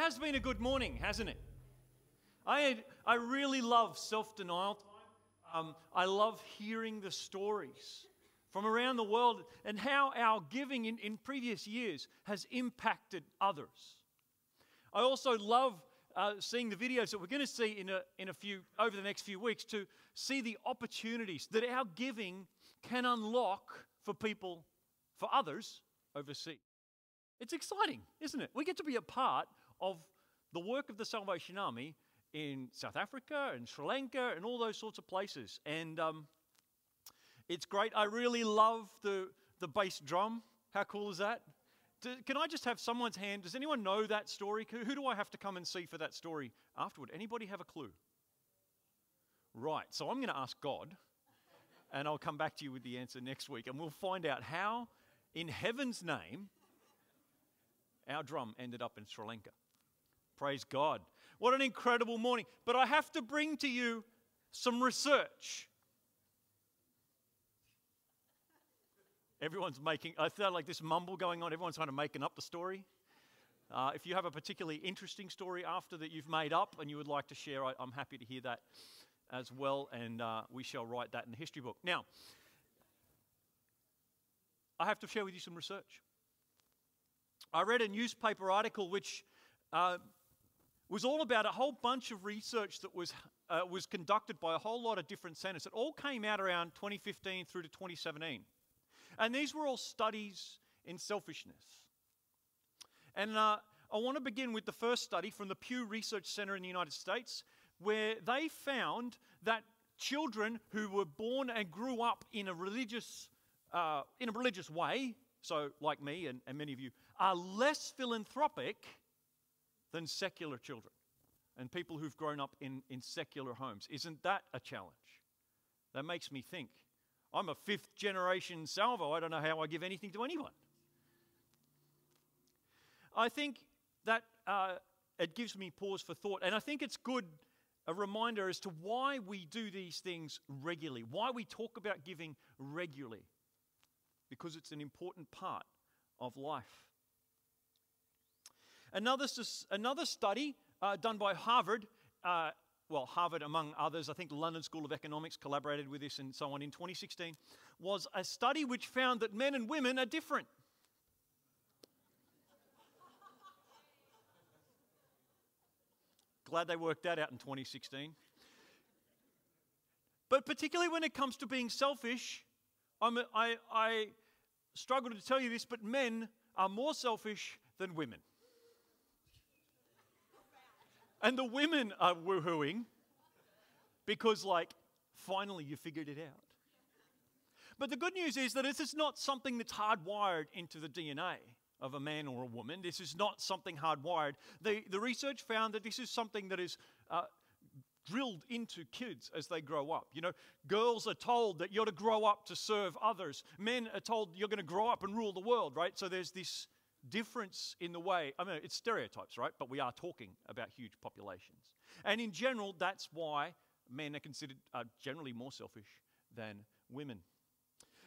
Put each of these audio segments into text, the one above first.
has been a good morning, hasn't it? I, I really love self denial time. Um, I love hearing the stories from around the world and how our giving in, in previous years has impacted others. I also love uh, seeing the videos that we're going to see in a, in a few over the next few weeks to see the opportunities that our giving can unlock for people, for others overseas. It's exciting, isn't it? We get to be a part of the work of the Salvation Army in South Africa and Sri Lanka and all those sorts of places. And um, it's great. I really love the, the bass drum. How cool is that? Do, can I just have someone's hand? Does anyone know that story? Who, who do I have to come and see for that story afterward? Anybody have a clue? Right, so I'm going to ask God, and I'll come back to you with the answer next week, and we'll find out how, in heaven's name, our drum ended up in Sri Lanka. Praise God. What an incredible morning. But I have to bring to you some research. Everyone's making, I felt like this mumble going on. Everyone's kind of making up the story. Uh, if you have a particularly interesting story after that you've made up and you would like to share, I, am happy to hear that as well, and uh, we shall write that in the history book. Now, I have to share with you some research. I read a newspaper article which uh, was all about a whole bunch of research that was, uh, was conducted by a whole lot of different centers. It all came out around 2015 through to 2017. And these were all studies in selfishness. And uh, I want to begin with the first study from the Pew Research Center in the United States, where they found that children who were born and grew up in a religious, uh, in a religious way, so like me and, and many of you, are less philanthropic than secular children and people who've grown up in, in secular homes. Isn't that a challenge? That makes me think. I'm a fifth generation salvo. I don't know how I give anything to anyone. I think that uh, it gives me pause for thought. And I think it's good, a reminder as to why we do these things regularly, why we talk about giving regularly, because it's an important part of life. Another, another study uh, done by Harvard, uh, well, Harvard among others, I think the London School of Economics collaborated with this and so on in 2016, was a study which found that men and women are different. Glad they worked that out in 2016. But particularly when it comes to being selfish, I'm, I, I struggle to tell you this, but men are more selfish than women. And the women are woohooing because, like, finally you figured it out. But the good news is that this is not something that's hardwired into the DNA of a man or a woman. This is not something hardwired. The, the research found that this is something that is uh, drilled into kids as they grow up. You know, girls are told that you're to grow up to serve others, men are told you're going to grow up and rule the world, right? So there's this difference in the way, I mean, it's stereotypes, right? But we are talking about huge populations. And in general, that's why men are considered generally more selfish than women.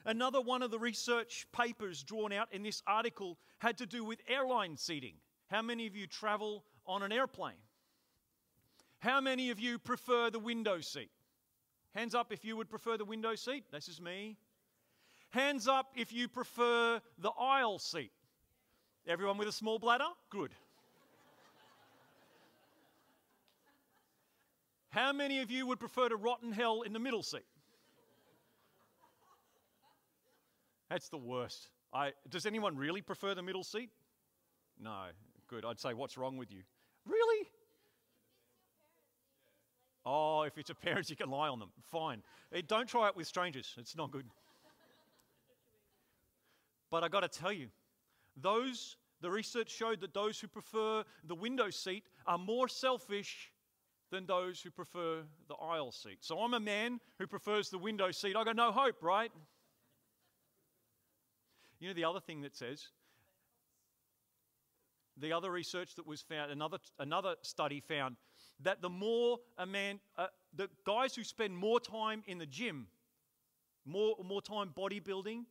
Another one of the research papers drawn out in this article had to do with airline seating. How many of you travel on an airplane? How many of you prefer the window seat? Hands up if you would prefer the window seat. This is me. Hands up if you prefer the aisle seat. Everyone with a small bladder? Good. How many of you would prefer to rot in hell in the middle seat? That's the worst. I, does anyone really prefer the middle seat? No. Good. I'd say, what's wrong with you? Really? Oh, if it's a parent, you can lie on them. Fine. Hey, don't try it with strangers. It's not good. But I got to tell you, those, the research showed that those who prefer the window seat are more selfish than those who prefer the aisle seat. So I'm a man who prefers the window seat. I got no hope, right? You know the other thing that says the other research that was found, another, another study found that the more a man, uh, the guys who spend more time in the gym, more, more time bodybuilding,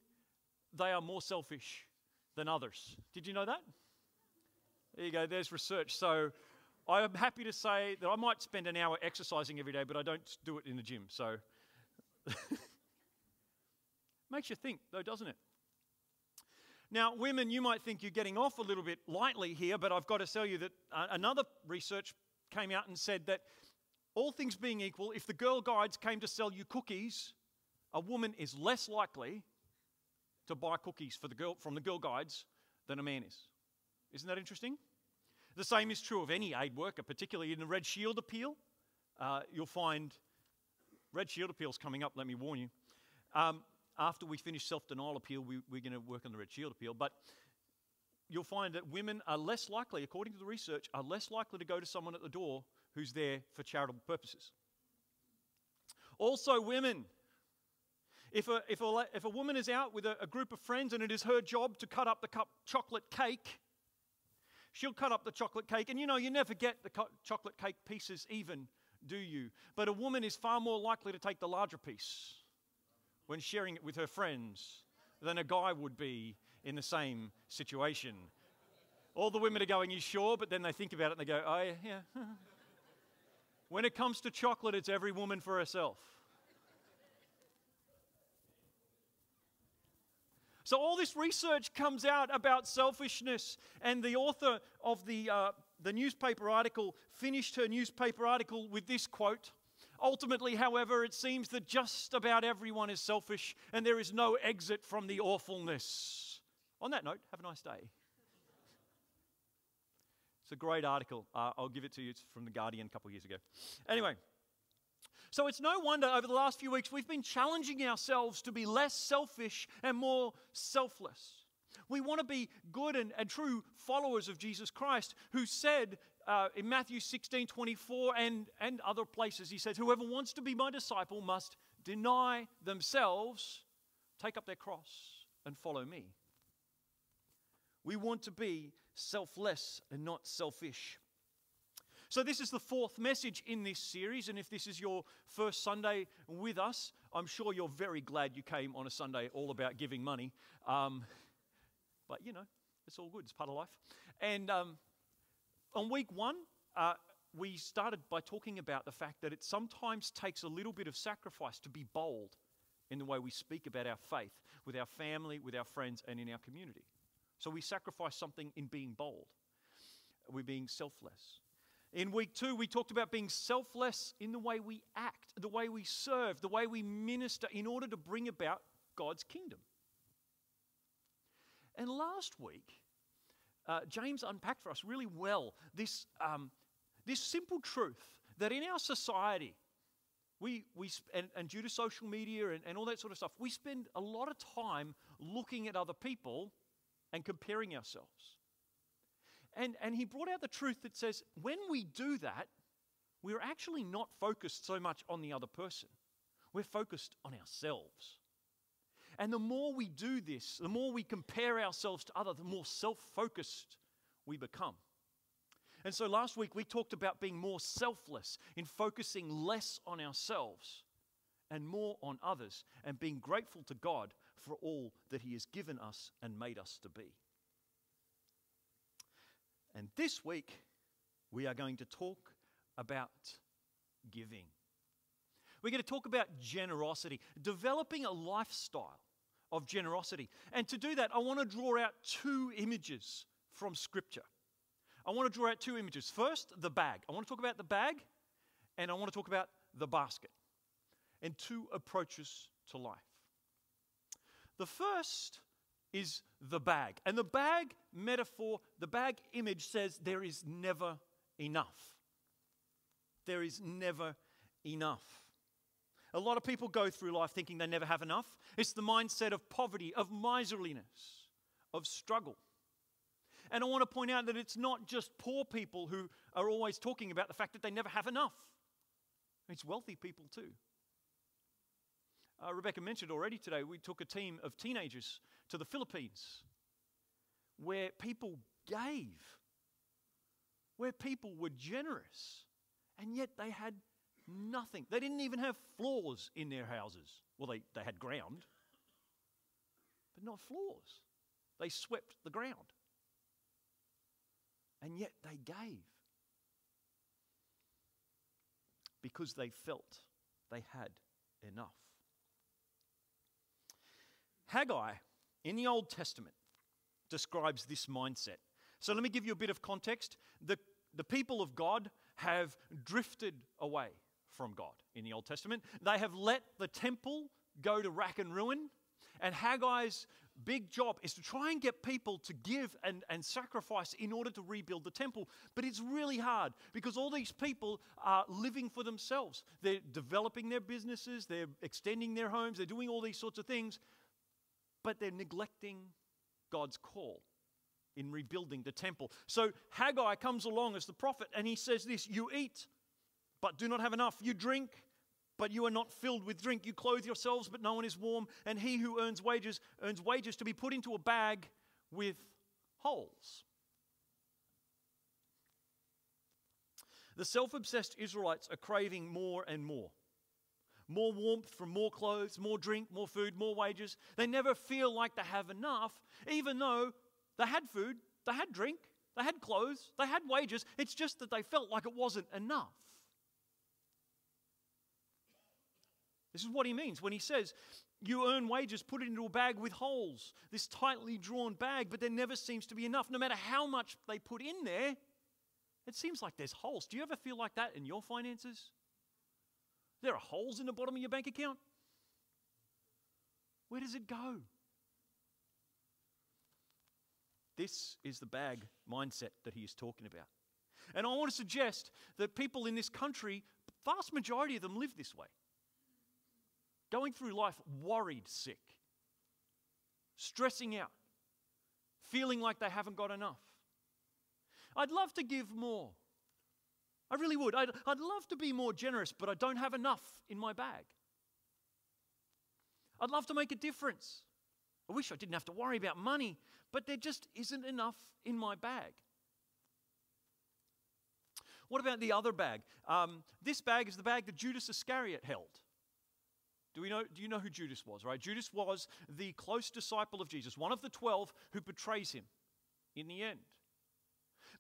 they are more selfish than others. Did you know that? There you go, there's research. So I am happy to say that I might spend an hour exercising every day, but I don't do it in the gym. So makes you think, though, doesn't it? Now, women, you might think you're getting off a little bit lightly here, but I've got to tell you that uh, another research came out and said that all things being equal, if the girl guides came to sell you cookies, a woman is less likely to buy cookies for the girl, from the girl guides than a man is. Isn't that interesting? The same is true of any aid worker, particularly in the Red Shield appeal. Uh, you'll find Red Shield appeals coming up, let me warn you. Um, after we finish self denial appeal, we, we're going to work on the Red Shield appeal. But you'll find that women are less likely, according to the research, are less likely to go to someone at the door who's there for charitable purposes. Also, women. If a, if a, if a woman is out with a, a group of friends and it is her job to cut up the cup chocolate cake, she'll cut up the chocolate cake. And you know, you never get the co- chocolate cake pieces even, do you? But a woman is far more likely to take the larger piece when sharing it with her friends than a guy would be in the same situation. All the women are going, You sure? But then they think about it and they go, Oh, yeah. when it comes to chocolate, it's every woman for herself. So, all this research comes out about selfishness, and the author of the, uh, the newspaper article finished her newspaper article with this quote Ultimately, however, it seems that just about everyone is selfish and there is no exit from the awfulness. On that note, have a nice day. It's a great article. Uh, I'll give it to you. It's from The Guardian a couple of years ago. Anyway, so it's no wonder over the last few weeks we've been challenging ourselves to be less selfish and more selfless. We want to be good and, and true followers of Jesus Christ, who said uh, in Matthew 16 24 and, and other places, he says, Whoever wants to be my disciple must deny themselves, take up their cross, and follow me. We want to be selfless and not selfish. So, this is the fourth message in this series, and if this is your first Sunday with us, I'm sure you're very glad you came on a Sunday all about giving money. Um, but, you know, it's all good, it's part of life. And um, on week one, uh, we started by talking about the fact that it sometimes takes a little bit of sacrifice to be bold in the way we speak about our faith with our family, with our friends, and in our community. So we sacrifice something in being bold. We're being selfless. In week two, we talked about being selfless in the way we act, the way we serve, the way we minister in order to bring about God's kingdom. And last week, uh, James unpacked for us really well this, um, this simple truth that in our society, we, we and, and due to social media and, and all that sort of stuff, we spend a lot of time looking at other people and comparing ourselves. And, and he brought out the truth that says when we do that, we're actually not focused so much on the other person, we're focused on ourselves. And the more we do this, the more we compare ourselves to others, the more self focused we become. And so last week we talked about being more selfless in focusing less on ourselves and more on others and being grateful to God for all that He has given us and made us to be. And this week we are going to talk about giving. We're going to talk about generosity, developing a lifestyle of generosity. And to do that, I want to draw out two images from Scripture. I want to draw out two images. First, the bag. I want to talk about the bag, and I want to talk about the basket, and two approaches to life. The first is the bag. And the bag metaphor, the bag image says there is never enough. There is never enough. A lot of people go through life thinking they never have enough. It's the mindset of poverty, of miserliness, of struggle. And I want to point out that it's not just poor people who are always talking about the fact that they never have enough, it's wealthy people too. Uh, Rebecca mentioned already today, we took a team of teenagers to the Philippines where people gave, where people were generous, and yet they had Nothing. They didn't even have floors in their houses. Well, they, they had ground, but not floors. They swept the ground. And yet they gave because they felt they had enough. Haggai in the Old Testament describes this mindset. So let me give you a bit of context. The, the people of God have drifted away from God in the Old Testament. They have let the temple go to rack and ruin. And Haggai's big job is to try and get people to give and, and sacrifice in order to rebuild the temple. But it's really hard because all these people are living for themselves. They're developing their businesses, they're extending their homes, they're doing all these sorts of things, but they're neglecting God's call in rebuilding the temple. So Haggai comes along as the prophet and he says this You eat, but do not have enough. You drink, but you are not filled with drink. You clothe yourselves, but no one is warm. And he who earns wages earns wages to be put into a bag with holes. The self obsessed Israelites are craving more and more. More warmth from more clothes, more drink, more food, more wages. They never feel like they have enough, even though they had food, they had drink, they had clothes, they had wages. It's just that they felt like it wasn't enough. This is what he means when he says, You earn wages, put it into a bag with holes, this tightly drawn bag, but there never seems to be enough. No matter how much they put in there, it seems like there's holes. Do you ever feel like that in your finances? There are holes in the bottom of your bank account. Where does it go? This is the bag mindset that he is talking about. And I want to suggest that people in this country, vast majority of them live this way going through life worried sick, stressing out, feeling like they haven't got enough. I'd love to give more. I really would. I'd, I'd love to be more generous, but I don't have enough in my bag. I'd love to make a difference. I wish I didn't have to worry about money, but there just isn't enough in my bag. What about the other bag? Um, this bag is the bag that Judas Iscariot held. Do, we know, do you know who Judas was, right? Judas was the close disciple of Jesus, one of the 12 who betrays him in the end.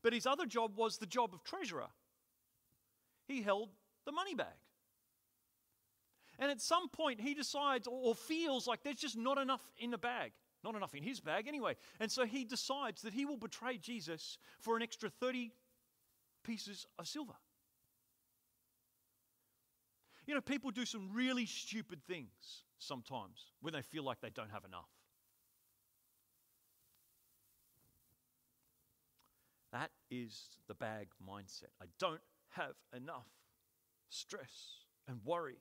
But his other job was the job of treasurer. He held the money bag. And at some point, he decides or feels like there's just not enough in the bag. Not enough in his bag, anyway. And so he decides that he will betray Jesus for an extra 30 pieces of silver. You know, people do some really stupid things sometimes when they feel like they don't have enough. That is the bag mindset. I don't have enough. Stress and worry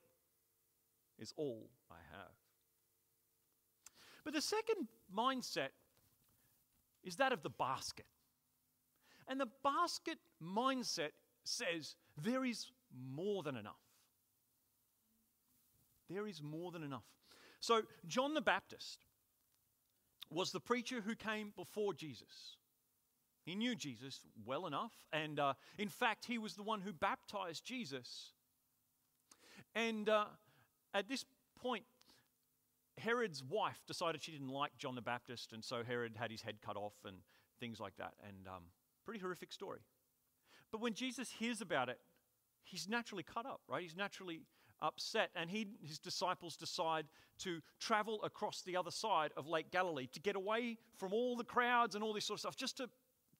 is all I have. But the second mindset is that of the basket. And the basket mindset says there is more than enough. There is more than enough. So, John the Baptist was the preacher who came before Jesus. He knew Jesus well enough, and uh, in fact, he was the one who baptized Jesus. And uh, at this point, Herod's wife decided she didn't like John the Baptist, and so Herod had his head cut off and things like that. And um, pretty horrific story. But when Jesus hears about it, he's naturally cut up, right? He's naturally upset, and he his disciples decide to travel across the other side of Lake Galilee to get away from all the crowds and all this sort of stuff, just to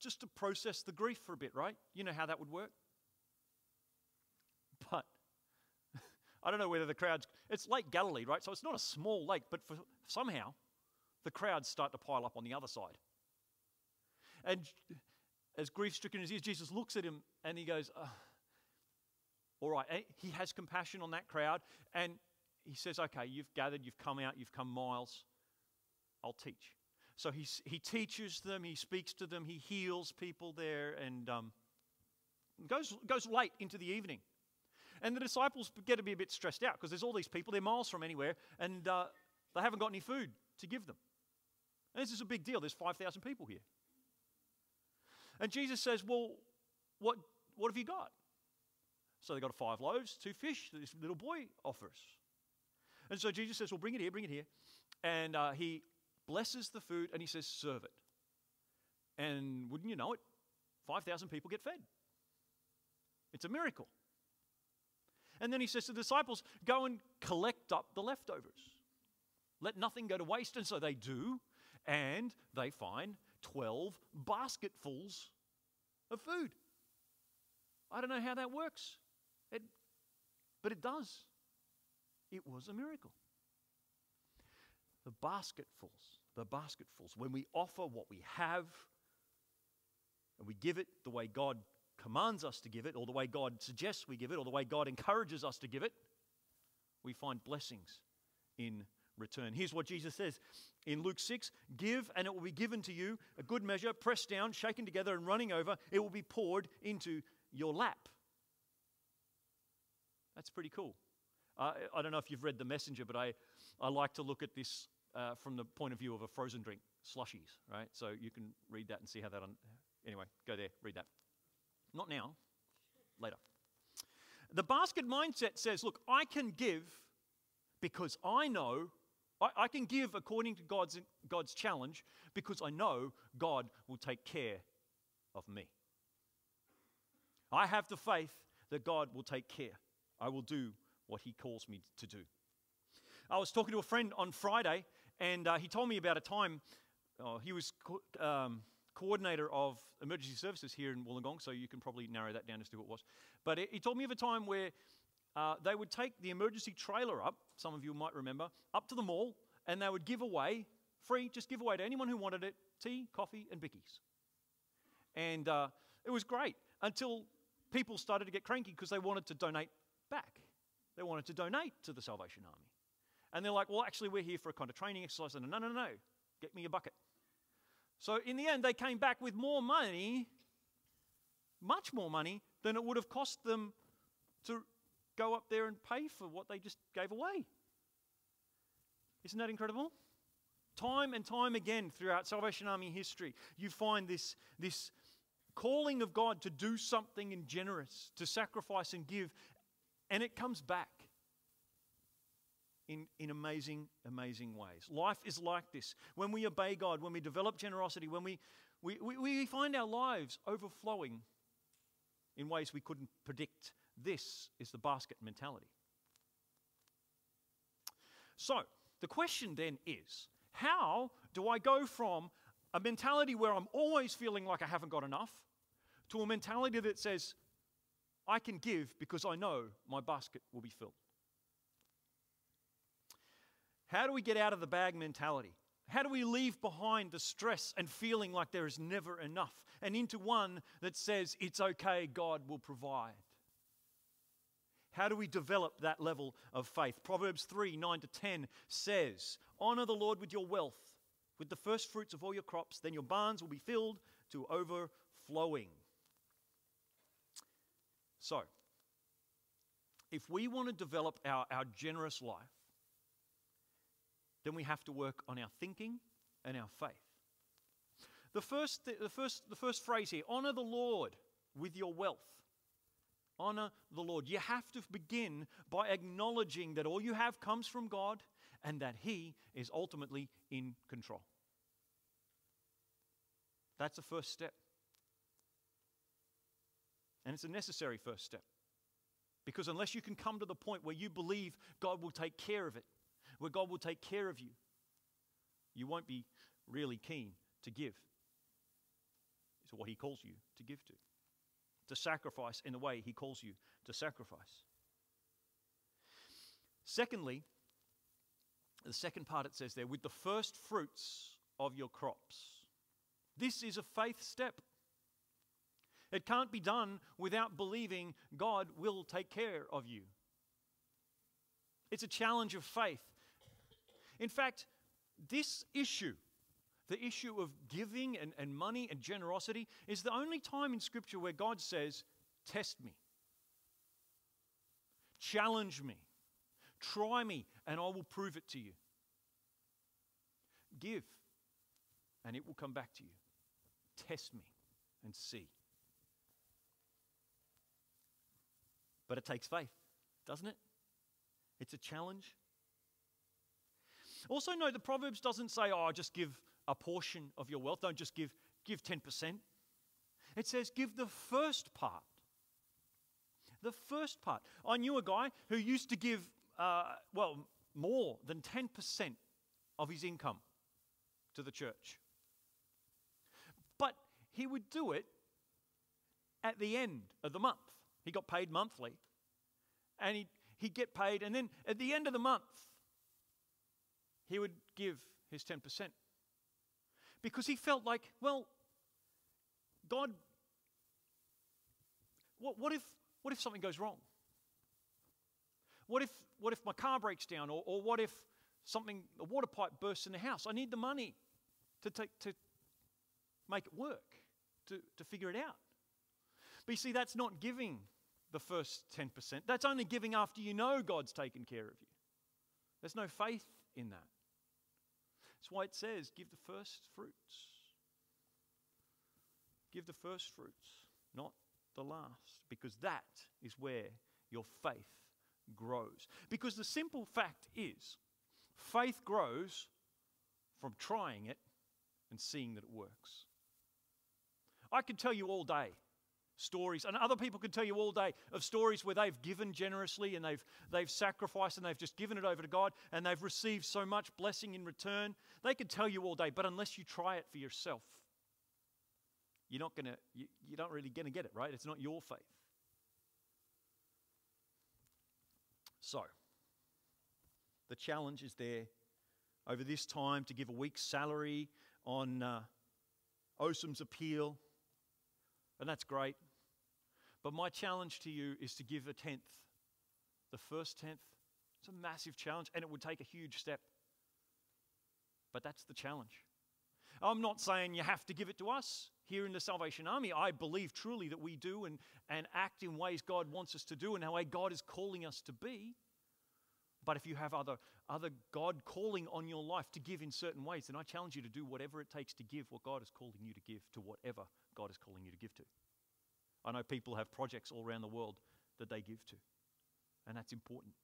just to process the grief for a bit, right? You know how that would work. But I don't know whether the crowds. It's Lake Galilee, right? So it's not a small lake, but for, somehow the crowds start to pile up on the other side. And as grief stricken as he is, Jesus looks at him and he goes. Uh, all right, eh, he has compassion on that crowd and he says, Okay, you've gathered, you've come out, you've come miles. I'll teach. So he, he teaches them, he speaks to them, he heals people there, and um, goes, goes late into the evening. And the disciples get to be a bit stressed out because there's all these people, they're miles from anywhere, and uh, they haven't got any food to give them. And this is a big deal. There's 5,000 people here. And Jesus says, Well, what, what have you got? So they got five loaves, two fish that this little boy offers. And so Jesus says, Well, bring it here, bring it here. And uh, he blesses the food and he says, Serve it. And wouldn't you know it, 5,000 people get fed. It's a miracle. And then he says to the disciples, Go and collect up the leftovers. Let nothing go to waste. And so they do, and they find 12 basketfuls of food. I don't know how that works, it, but it does. It was a miracle. The basketfuls, the basketfuls, when we offer what we have and we give it the way God commands us to give it, or the way God suggests we give it, or the way God encourages us to give it, we find blessings in return. Here's what Jesus says in Luke 6 Give, and it will be given to you, a good measure, pressed down, shaken together, and running over. It will be poured into your lap. That's pretty cool. Uh, I don't know if you've read The Messenger, but I, I like to look at this uh, from the point of view of a frozen drink, slushies, right? So you can read that and see how that. Un- anyway, go there, read that. Not now, later. The basket mindset says, look, I can give because I know, I, I can give according to God's, God's challenge because I know God will take care of me. I have the faith that God will take care. I will do what He calls me to do. I was talking to a friend on Friday, and uh, he told me about a time oh, he was co- um, coordinator of emergency services here in Wollongong, so you can probably narrow that down as to who it was. But he told me of a time where uh, they would take the emergency trailer up, some of you might remember, up to the mall, and they would give away, free, just give away to anyone who wanted it, tea, coffee, and bickies. And uh, it was great until people started to get cranky because they wanted to donate back. They wanted to donate to the Salvation Army. And they're like, well, actually, we're here for a kind of training exercise. And no, no, no, get me a bucket. So in the end, they came back with more money, much more money, than it would have cost them to go up there and pay for what they just gave away. Isn't that incredible? Time and time again throughout Salvation Army history, you find this, this calling of God to do something and generous, to sacrifice and give, and it comes back in, in amazing, amazing ways. Life is like this. When we obey God, when we develop generosity, when we, we, we, we find our lives overflowing in ways we couldn't predict. This is the basket mentality. So, the question then is how do I go from a mentality where I'm always feeling like I haven't got enough to a mentality that says, I can give because I know my basket will be filled? How do we get out of the bag mentality? How do we leave behind the stress and feeling like there is never enough and into one that says, it's okay, God will provide? How do we develop that level of faith? Proverbs 3 9 to 10 says, Honor the Lord with your wealth, with the first fruits of all your crops, then your barns will be filled to overflowing. So, if we want to develop our, our generous life, then we have to work on our thinking and our faith. The first, the first, the first phrase here honor the Lord with your wealth. Honor the Lord. You have to begin by acknowledging that all you have comes from God and that He is ultimately in control. That's the first step. And it's a necessary first step. Because unless you can come to the point where you believe God will take care of it, where God will take care of you, you won't be really keen to give to what He calls you to give to to sacrifice in the way He calls you to sacrifice. Secondly, the second part it says there, with the first fruits of your crops. This is a faith step. It can't be done without believing God will take care of you. It's a challenge of faith. In fact, this issue the issue of giving and, and money and generosity is the only time in Scripture where God says, Test me, challenge me, try me, and I will prove it to you. Give, and it will come back to you. Test me and see. But it takes faith, doesn't it? It's a challenge. Also, no, the Proverbs doesn't say, oh, just give a portion of your wealth. Don't just give, give 10%. It says, give the first part. The first part. I knew a guy who used to give, uh, well, more than 10% of his income to the church. But he would do it at the end of the month. He got paid monthly, and he'd, he'd get paid, and then at the end of the month, he would give his 10%. Because he felt like, well, God, what, what, if, what if something goes wrong? What if, what if my car breaks down? Or, or what if something, a water pipe bursts in the house? I need the money to, take, to make it work, to, to figure it out. But you see, that's not giving the first 10%. That's only giving after you know God's taken care of you. There's no faith in that. That's why it says, give the first fruits. Give the first fruits, not the last, because that is where your faith grows. Because the simple fact is, faith grows from trying it and seeing that it works. I could tell you all day stories, and other people could tell you all day of stories where they've given generously and they've, they've sacrificed and they've just given it over to God and they've received so much blessing in return. They could tell you all day, but unless you try it for yourself, you're not to, you, you're not really going to get it, right? It's not your faith. So, the challenge is there over this time to give a week's salary on uh, OSAM's appeal, and that's great. But my challenge to you is to give a tenth. The first tenth. It's a massive challenge, and it would take a huge step. But that's the challenge. I'm not saying you have to give it to us here in the Salvation Army. I believe truly that we do and, and act in ways God wants us to do and how way God is calling us to be. But if you have other, other God calling on your life to give in certain ways, then I challenge you to do whatever it takes to give what God is calling you to give to whatever God is calling you to give to. I know people have projects all around the world that they give to, and that's important.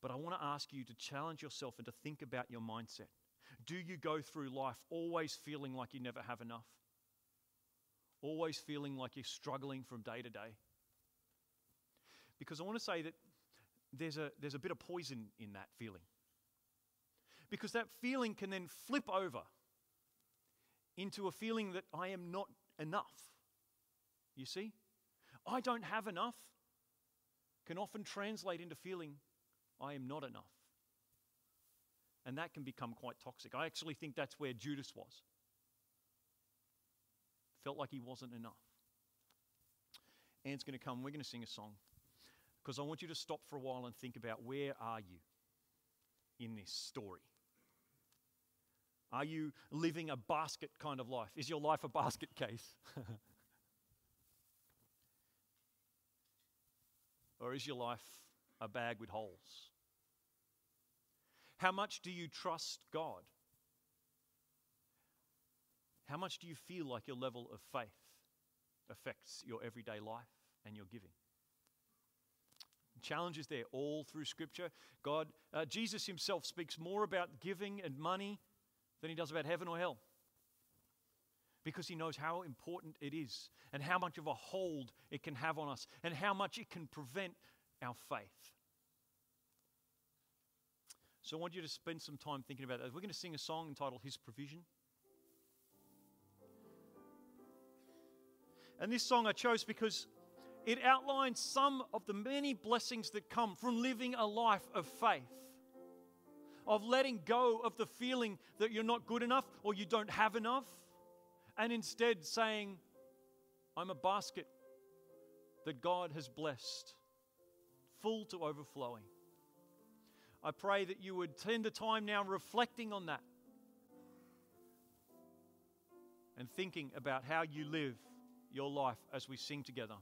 But I want to ask you to challenge yourself and to think about your mindset. Do you go through life always feeling like you never have enough? Always feeling like you're struggling from day to day? Because I want to say that there's a, there's a bit of poison in that feeling. Because that feeling can then flip over into a feeling that I am not enough. You see? I don't have enough can often translate into feeling I am not enough. And that can become quite toxic. I actually think that's where Judas was. Felt like he wasn't enough. Anne's going to come. We're going to sing a song because I want you to stop for a while and think about where are you in this story? Are you living a basket kind of life? Is your life a basket case? or is your life a bag with holes? How much do you trust God? How much do you feel like your level of faith affects your everyday life and your giving? Challenges there all through Scripture. God, uh, Jesus Himself speaks more about giving and money than He does about heaven or hell because he knows how important it is and how much of a hold it can have on us and how much it can prevent our faith. So I want you to spend some time thinking about that. We're going to sing a song entitled His Provision. And this song I chose because it outlines some of the many blessings that come from living a life of faith, of letting go of the feeling that you're not good enough or you don't have enough, and instead saying, I'm a basket that God has blessed, full to overflowing. I pray that you would spend the time now reflecting on that and thinking about how you live your life as we sing together.